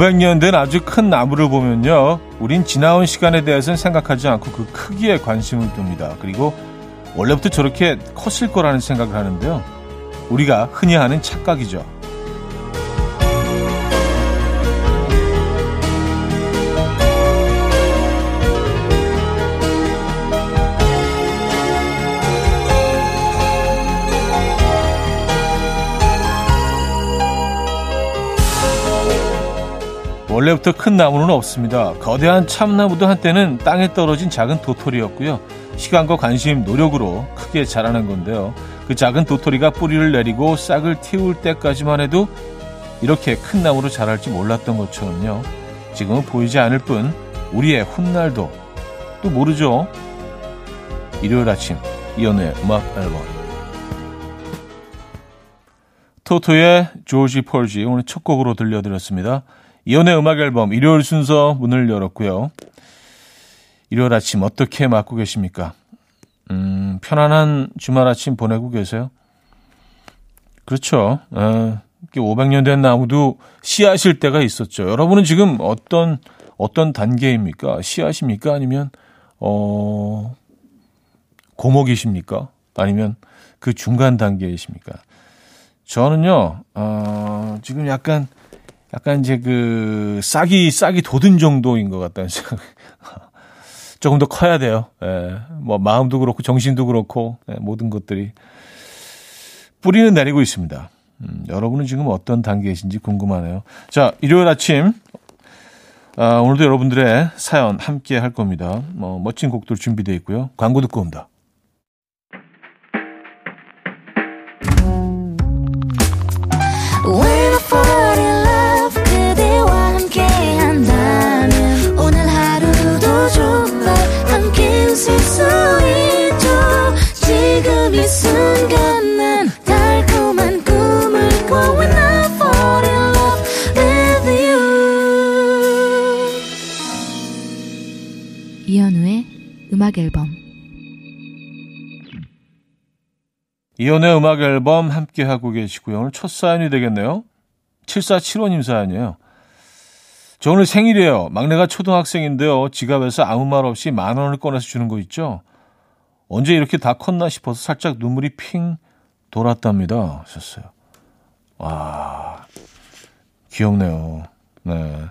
500년 된 아주 큰 나무를 보면요. 우린 지나온 시간에 대해서는 생각하지 않고 그 크기에 관심을 둡니다. 그리고 원래부터 저렇게 컸을 거라는 생각을 하는데요. 우리가 흔히 하는 착각이죠. 원래부터 큰 나무는 없습니다. 거대한 참나무도 한때는 땅에 떨어진 작은 도토리였고요. 시간과 관심, 노력으로 크게 자라는 건데요. 그 작은 도토리가 뿌리를 내리고 싹을 틔울 때까지만 해도 이렇게 큰 나무로 자랄지 몰랐던 것처럼요. 지금은 보이지 않을 뿐 우리의 훗날도 또 모르죠. 일요일 아침 이연우의 음악 앨범 토토의 조지 폴지 오늘 첫 곡으로 들려드렸습니다. 이연의 음악 앨범 일요일 순서 문을 열었고요. 일요일 아침 어떻게 맞고 계십니까? 음, 편안한 주말 아침 보내고 계세요? 그렇죠. 어, 500년 된 나무도 씨앗일 때가 있었죠. 여러분은 지금 어떤 어떤 단계입니까? 씨앗입니까? 아니면 어 고목이십니까? 아니면 그 중간 단계이십니까? 저는요, 어, 지금 약간 약간 이제 그 싹이 싹이 돋은 정도인 것 같다는 생각. 조금 더 커야 돼요. 예, 뭐 마음도 그렇고 정신도 그렇고 예, 모든 것들이 뿌리는 내리고 있습니다. 음, 여러분은 지금 어떤 단계이신지 궁금하네요. 자, 일요일 아침 아, 오늘도 여러분들의 사연 함께 할 겁니다. 뭐 멋진 곡들 준비되어 있고요. 광고 듣고 옵니다. 이연의 음악 앨범 함께 하고 계시고요. 오늘 첫 사연이 되겠네요. 7475님 사연이에요. 저 오늘 생일이에요. 막내가 초등학생인데요. 지갑에서 아무 말 없이 만 원을 꺼내서 주는 거 있죠. 언제 이렇게 다 컸나 싶어서 살짝 눈물이 핑 돌았답니다. 하셨어요. 와, 귀엽네요. 네.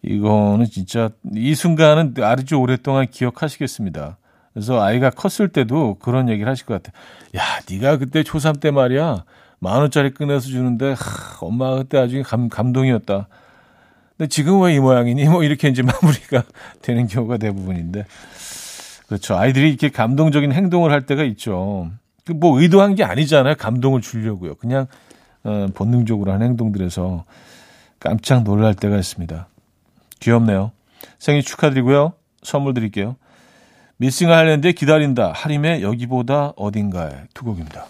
이거는 진짜 이 순간은 아주 오랫동안 기억하시겠습니다. 그래서 아이가 컸을 때도 그런 얘기를 하실 것 같아요. 야, 네가 그때 초3 때 말이야. 만 원짜리 꺼내서 주는데 하, 엄마가 그때 아주 감, 감동이었다. 근데 지금 왜 이 모양이니? 뭐 이렇게 이제 마무리가 되는 경우가 대부분인데. 그렇죠. 아이들이 이렇게 감동적인 행동을 할 때가 있죠. 그뭐 의도한 게 아니잖아요. 감동을 주려고요. 그냥 어, 본능적으로 한 행동들에서 깜짝 놀랄 때가 있습니다. 귀엽네요. 생일 축하드리고요. 선물 드릴게요. 미싱 아일랜드의 기다린다. 하림의 여기보다 어딘가에 두 곡입니다.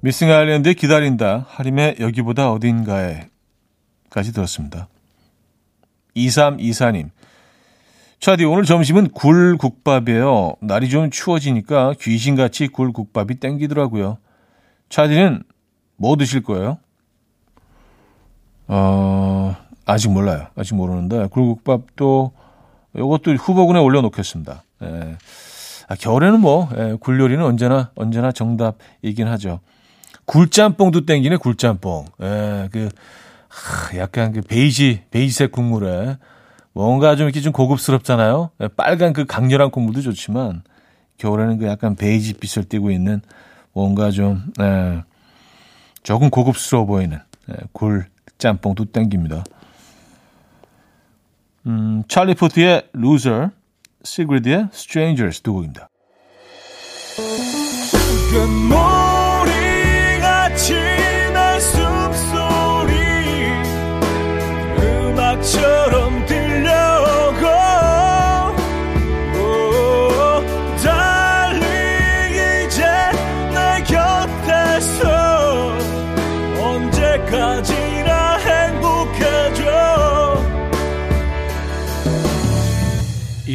미싱 아일랜드의 기다린다. 하림의 여기보다 어딘가에 까지 들었습니다. 2324님. 차디, 오늘 점심은 굴국밥이에요. 날이 좀 추워지니까 귀신같이 굴국밥이 땡기더라고요. 차디는 뭐 드실 거예요? 어, 아직 몰라요. 아직 모르는데 굴국밥도 이것도 후보군에 올려놓겠습니다. 예. 아, 겨울에는 뭐 예, 굴 요리는 언제나 언제나 정답이긴 하죠. 굴짬뽕도 땡기네 굴짬뽕. 예, 그 하, 약간 그 베이지 베이지색 국물에 뭔가 좀 이렇게 좀 고급스럽잖아요. 예, 빨간 그 강렬한 국물도 좋지만 겨울에는 그 약간 베이지 빛을 띠고 있는 뭔가 좀 예, 조금 고급스러워 보이는 예, 굴 짬뽕도 땡깁니다. 음, 찰리 포트의 Loser, 시그리드의 Strangers 두 곡입니다.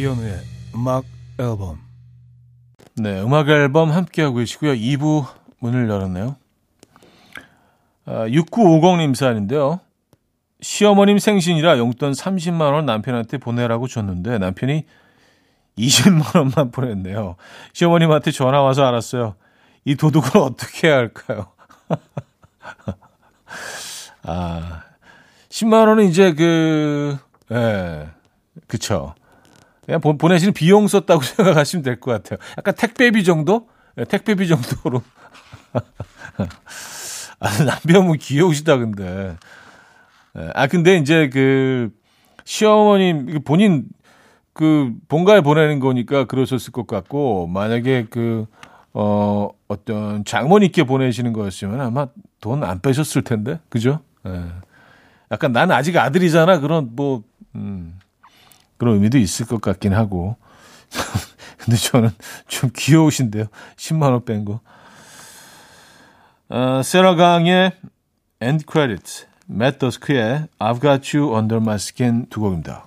이현우의 음악 앨범. 네, 음악 앨범 함께하고 계시고요. 2부 문을 열었네요. 아, 6950님 사연인데요. 시어머님 생신이라 용돈 30만 원 남편한테 보내라고 줬는데 남편이 20만 원만 보냈네요. 시어머님한테 전화 와서 알았어요. 이 도둑을 어떻게 해야 할까요? 아, 10만 원은 이제 그, 예, 그쵸. 그냥 보, 내시는 비용 썼다고 생각하시면 될 것 같아요. 약간 택배비 정도? 예, 택배비 정도로. 아, 남편분 귀여우시다, 근데. 예, 아, 근데 이제 그, 시어머님, 본인 그 본가에 보내는 거니까 그러셨을 것 같고, 만약에 그, 어, 어떤 장모님께 보내시는 거였으면 아마 돈 안 빼셨을 텐데, 그죠? 예. 약간 난 아직 아들이잖아. 그런 뭐, 음, 그런 의미도 있을 것 같긴 하고. 근데 저는 좀 귀여우신데요. 10만원 뺀 거. 어, 세라 강의 End Credits, Matt Dusk의 I've Got You Under My Skin 두 곡입니다.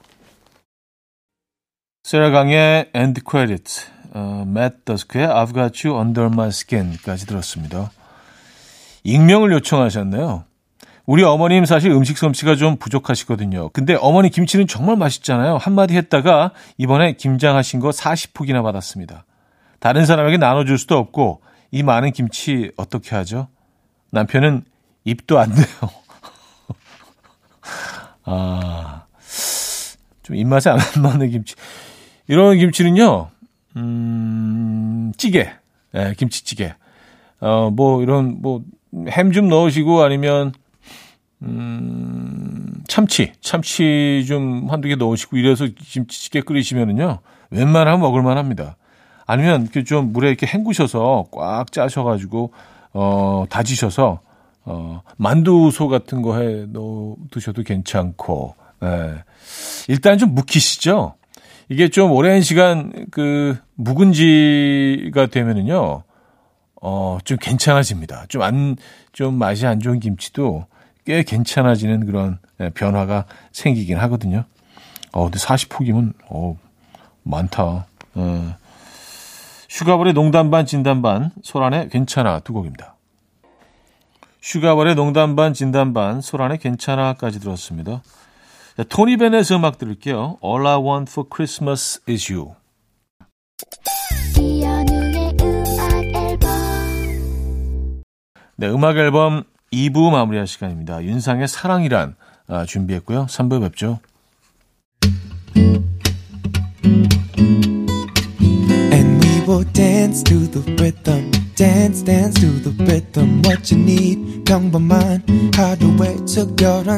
세라 강의 End Credits, 어, Matt Dusk의 I've Got You Under My Skin까지 들었습니다. 익명을 요청하셨네요. 우리 어머님 사실 음식 솜씨가 좀 부족하시거든요. 근데 어머니 김치는 정말 맛있잖아요. 한마디 했다가 이번에 김장하신 거 40포기나 받았습니다. 다른 사람에게 나눠줄 수도 없고 이 많은 김치 어떻게 하죠? 남편은 입도 안 돼요. 아, 좀 입맛에 안 맞는 김치. 이런 김치는요, 음, 찌개. 네, 김치찌개. 어, 뭐, 이런, 뭐, 햄 좀 넣으시고 아니면 음, 참치, 참치 좀 한두 개 넣으시고 이래서 김치찌개 끓이시면은요, 웬만하면 먹을만 합니다. 아니면 이렇게 좀 물에 이렇게 헹구셔서 꽉 짜셔가지고, 어, 다지셔서, 어, 만두소 같은 거 해 넣어 드셔도 괜찮고, 예. 일단 좀 묵히시죠? 이게 좀 오랜 시간 그 묵은지가 되면은요, 어, 좀 괜찮아집니다. 좀 안, 좀 맛이 안 좋은 김치도 꽤 괜찮아지는 그런 예, 변화가 생기긴 하거든요. 어, 근데 40포기면, 어, 많다. 어. 슈가볼의 농담 반 진담 반, 소란의 괜찮아 두 곡입니다. 슈가볼의 농담 반 진담 반, 소란의 괜찮아까지 들었습니다. 자, 토니 베넷의 음악 들을게요. All I Want for Christmas is You. 네, 음악 앨범 2부 마무리할 시간입니다. 윤상의 사랑이란 아, 준비했고요. 3부 뵙죠.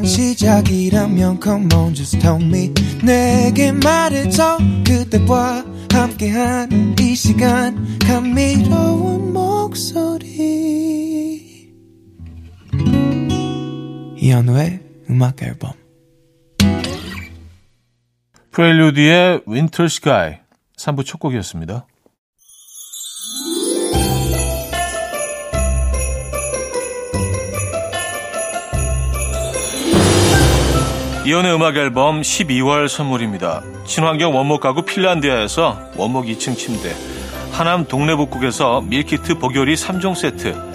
시작이라면 come on just tell me 내게 말해줘 그대와 함께한 이 시간 감미로운 목소리 이현우의 음악 앨범 프렐류디의 Winter Sky 3부 첫 곡이었습니다. 이연의 음악 앨범 12월 선물입니다. 친환경 원목 가구 핀란디아에서 원목 2층 침대, 하남 동래복국에서 밀키트 보교리 3종 세트,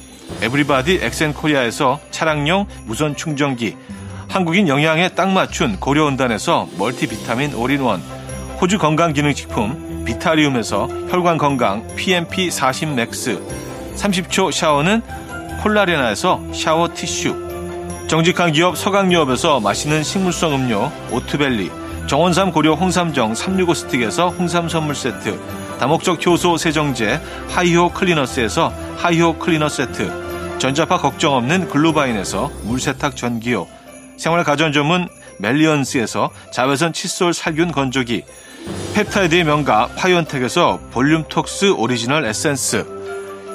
에브리바디 엑센코리아에서 차량용 무선 충전기, 한국인 영양에 딱 맞춘 고려은단에서 멀티비타민 올인원, 호주 건강기능식품 비타리움에서 혈관건강 PMP40 맥스, 30초 샤워는 콜라레나에서 샤워 티슈, 정직한 기업 서강유업에서 맛있는 식물성 음료 오트벨리, 정원삼 고려 홍삼정 365 스틱에서 홍삼 선물 세트, 다목적 효소 세정제 하이호 클리너스에서 하이호 클리너 세트, 전자파 걱정 없는 글루바인에서 물세탁 전기요, 생활 가전 전문 멜리언스에서 자외선 칫솔 살균 건조기, 펩타이드의 명가 파이언텍에서 볼륨톡스 오리지널 에센스,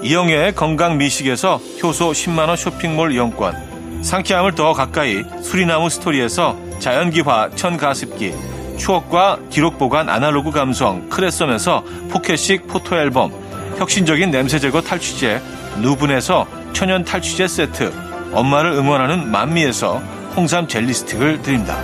이영애의 건강 미식에서 효소 10만원 쇼핑몰 이용권, 상쾌함을 더 가까이 수리나무 스토리에서 자연기화 천가습기, 추억과 기록 보관 아날로그 감성 크레썸에서 포켓식 포토 앨범 혁신적인 냄새 제거 탈취제 누분에서 천연 탈취제 세트 엄마를 응원하는 만미에서 홍삼 젤리 스틱을 드립니다.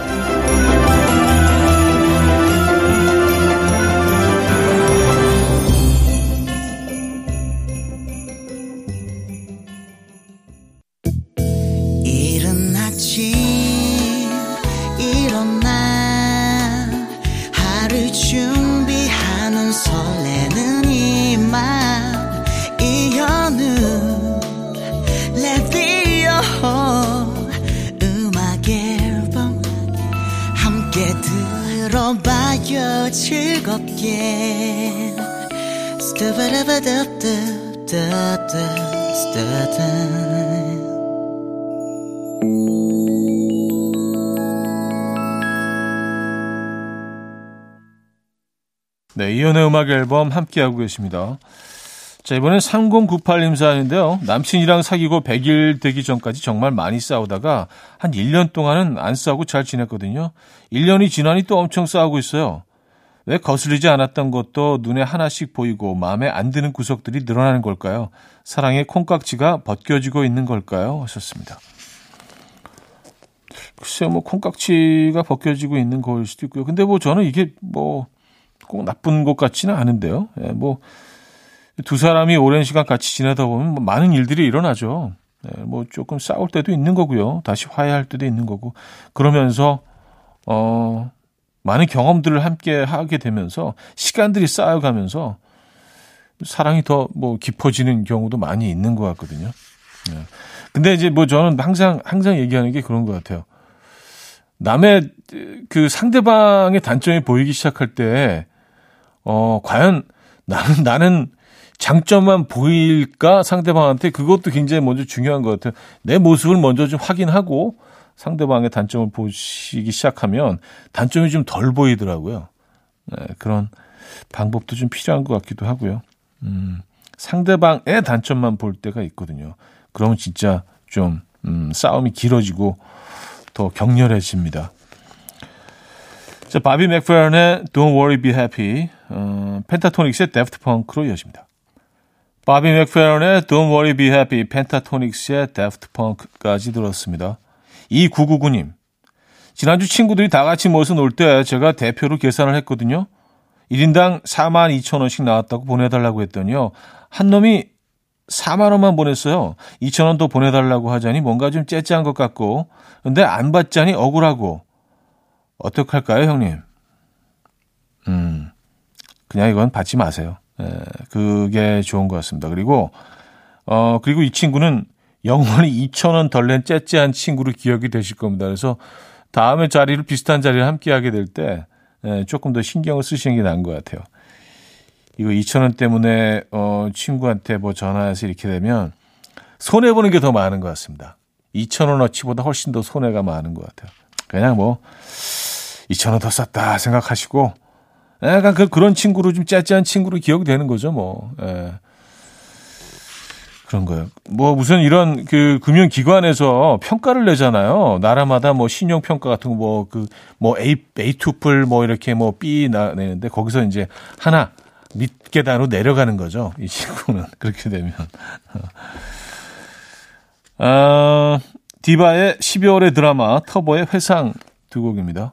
즐겁게 네, 이연의 음악 앨범 함께하고 계십니다. 자, 이번엔 3098님 사연인데요. 남친이랑 사귀고 100일 되기 전까지 정말 많이 싸우다가 한 1년 동안은 안 싸우고 잘 지냈거든요. 1년이 지나니 또 엄청 싸우고 있어요. 왜 거슬리지 않았던 것도 눈에 하나씩 보이고 마음에 안 드는 구석들이 늘어나는 걸까요? 사랑의 콩깍지가 벗겨지고 있는 걸까요? 하셨습니다. 글쎄요, 뭐 콩깍지가 벗겨지고 있는 거일 수도 있고요. 근데 뭐 저는 이게 뭐 꼭 나쁜 것 같지는 않은데요. 예, 뭐 두 사람이 오랜 시간 같이 지내다 보면 뭐 많은 일들이 일어나죠. 예, 뭐 조금 싸울 때도 있는 거고요. 다시 화해할 때도 있는 거고 그러면서 어 많은 경험들을 함께 하게 되면서 시간들이 쌓여가면서 사랑이 더 뭐 깊어지는 경우도 많이 있는 것 같거든요. 네. 근데 이제 뭐 저는 항상 항상 얘기하는 게 그런 것 같아요. 남의 그 상대방의 단점이 보이기 시작할 때, 어, 과연 나는, 나는 장점만 보일까 상대방한테 그것도 굉장히 먼저 중요한 것 같아요. 내 모습을 먼저 좀 확인하고, 상대방의 단점을 보시기 시작하면 단점이 좀 덜 보이더라고요. 네, 그런 방법도 좀 필요한 것 같기도 하고요. 음, 상대방의 단점만 볼 때가 있거든요. 그러면 진짜 좀 음, 싸움이 길어지고 더 격렬해집니다. 자, 바비 맥페런의 Don't Worry Be Happy, 어, 펜타토닉스의 Daft Punk로 이어집니다. 바비 맥페런의 Don't Worry Be Happy, 펜타토닉스의 Daft Punk까지 들었습니다. 2999님. 지난주 친구들이 다 같이 모여서 놀 때 제가 대표로 계산을 했거든요. 1인당 4만 2천 원씩 나왔다고 보내달라고 했더니요. 한 놈이 4만 원만 보냈어요. 2천 원 더 보내달라고 하자니 뭔가 좀 째째한 것 같고. 근데 안 받자니 억울하고. 어떡할까요, 형님? 음, 그냥 이건 받지 마세요. 예, 그게 좋은 것 같습니다. 그리고, 어, 그리고 이 친구는 영원히 2천 원덜 낸 째째한 친구로 기억이 되실 겁니다. 그래서 다음에 자리를 비슷한 자리를 함께 하게 될때 예, 조금 더 신경을 쓰시는 게 나은 것 같아요. 이거 2천 원 때문에 어, 친구한테 뭐 전화해서 이렇게 되면 손해 보는 게 더 많은 것 같습니다. 2천 원어치보다 훨씬 더 손해가 많은 것 같아요. 그냥 뭐 2천 원더 썼다 생각하시고 약간 그 그런 친구로 좀 째째한 친구로 기억이 되는 거죠, 뭐. 예. 그런 거예요. 뭐 무슨 이런 그 금융기관에서 평가를 내잖아요. 나라마다 뭐 신용평가 같은 거 뭐 그뭐 뭐 A A 투플 뭐 이렇게 뭐 B 나 내는데 거기서 이제 하나 밑계단으로 내려가는 거죠. 이 친구는 그렇게 되면. 아, 디바의 12월의 드라마 터보의 회상 두 곡입니다.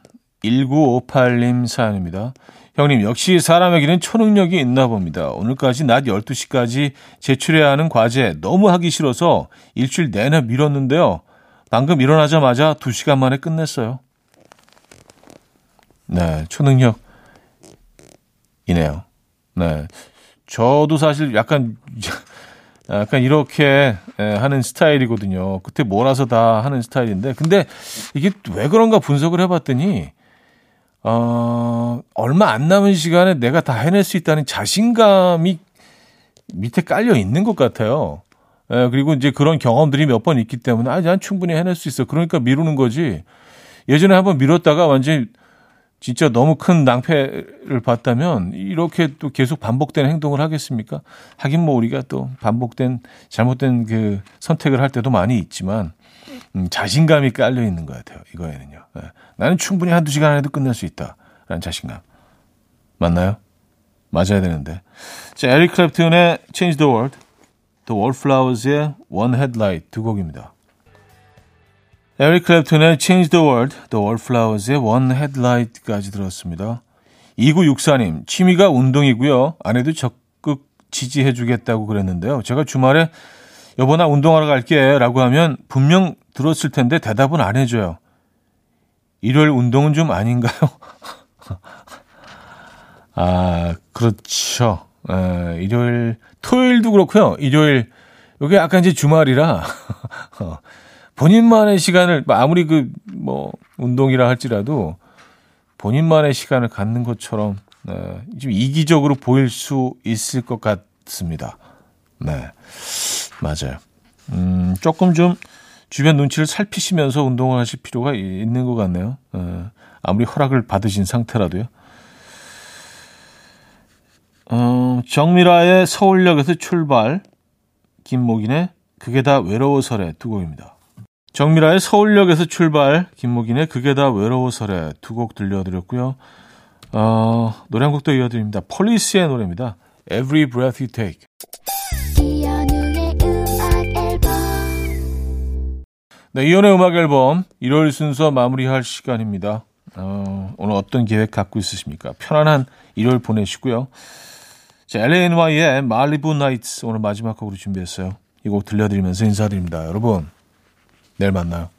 1958님 사연입니다. 형님, 역시 사람에게는 초능력이 있나 봅니다. 오늘까지 낮 12시까지 제출해야 하는 과제 너무 하기 싫어서 일주일 내내 미뤘는데요. 방금 일어나자마자 2시간 만에 끝냈어요. 네, 초능력이네요. 네. 저도 사실 약간 약간 이렇게 하는 스타일이거든요. 그때 몰아서 다 하는 스타일인데, 근데 이게 왜 그런가 분석을 해봤더니, 어, 얼마 안 남은 시간에 내가 다 해낼 수 있다는 자신감이 밑에 깔려 있는 것 같아요. 예, 그리고 이제 그런 경험들이 몇 번 있기 때문에, 아, 난 충분히 해낼 수 있어. 그러니까 미루는 거지. 예전에 한번 미뤘다가 완전히 진짜 너무 큰 낭패를 봤다면 이렇게 또 계속 반복된 행동을 하겠습니까? 하긴 뭐 우리가 또 반복된 잘못된 그 선택을 할 때도 많이 있지만 음, 자신감이 깔려 있는 것 같아요. 이거에는요. 네. 나는 충분히 한두 시간 안에도 끝낼 수 있다라는 자신감. 맞나요? 맞아야 되는데. 자, 에릭 클랩튼의 Change the World, The Wallflowers의 One Headlight 두 곡입니다. 에릭 클랩튼의 Change the World, The Wallflowers의 One Headlight까지 들었습니다. 2964님, 취미가 운동이고요. 아내도 적극 지지해주겠다고 그랬는데요. 제가 주말에 여보 나 운동하러 갈게 라고 하면 분명 들었을 텐데 대답은 안 해줘요. 일요일 운동은 좀 아닌가요? 아, 그렇죠. 에, 일요일, 토요일도 그렇고요. 일요일, 여기 약간 이제 주말이라 본인만의 시간을 뭐 아무리 그 뭐 운동이라 할지라도 본인만의 시간을 갖는 것처럼 네, 좀 이기적으로 보일 수 있을 것 같습니다. 네, 맞아요. 음, 조금 좀 주변 눈치를 살피시면서 운동을 하실 필요가 있는 것 같네요. 네, 아무리 허락을 받으신 상태라도요. 어, 정미라의 서울역에서 출발, 김목인의 그게 다 외로워서래 두 곡입니다. 정미라의 서울역에서 출발, 김목인의 그게 다 외로워서래 두 곡 들려드렸고요. 어, 노래 한 곡도 이어드립니다. 폴리스의 노래입니다. Every Breath You Take. 네, 이연의 음악 앨범 일요일 순서 마무리할 시간입니다. 어, 오늘 어떤 계획 갖고 있으십니까? 편안한 일요일 보내시고요. 자, LANY의 말리부 나이츠 오늘 마지막 곡으로 준비했어요. 이 곡 들려드리면서 인사드립니다. 여러분, 내일 만나요.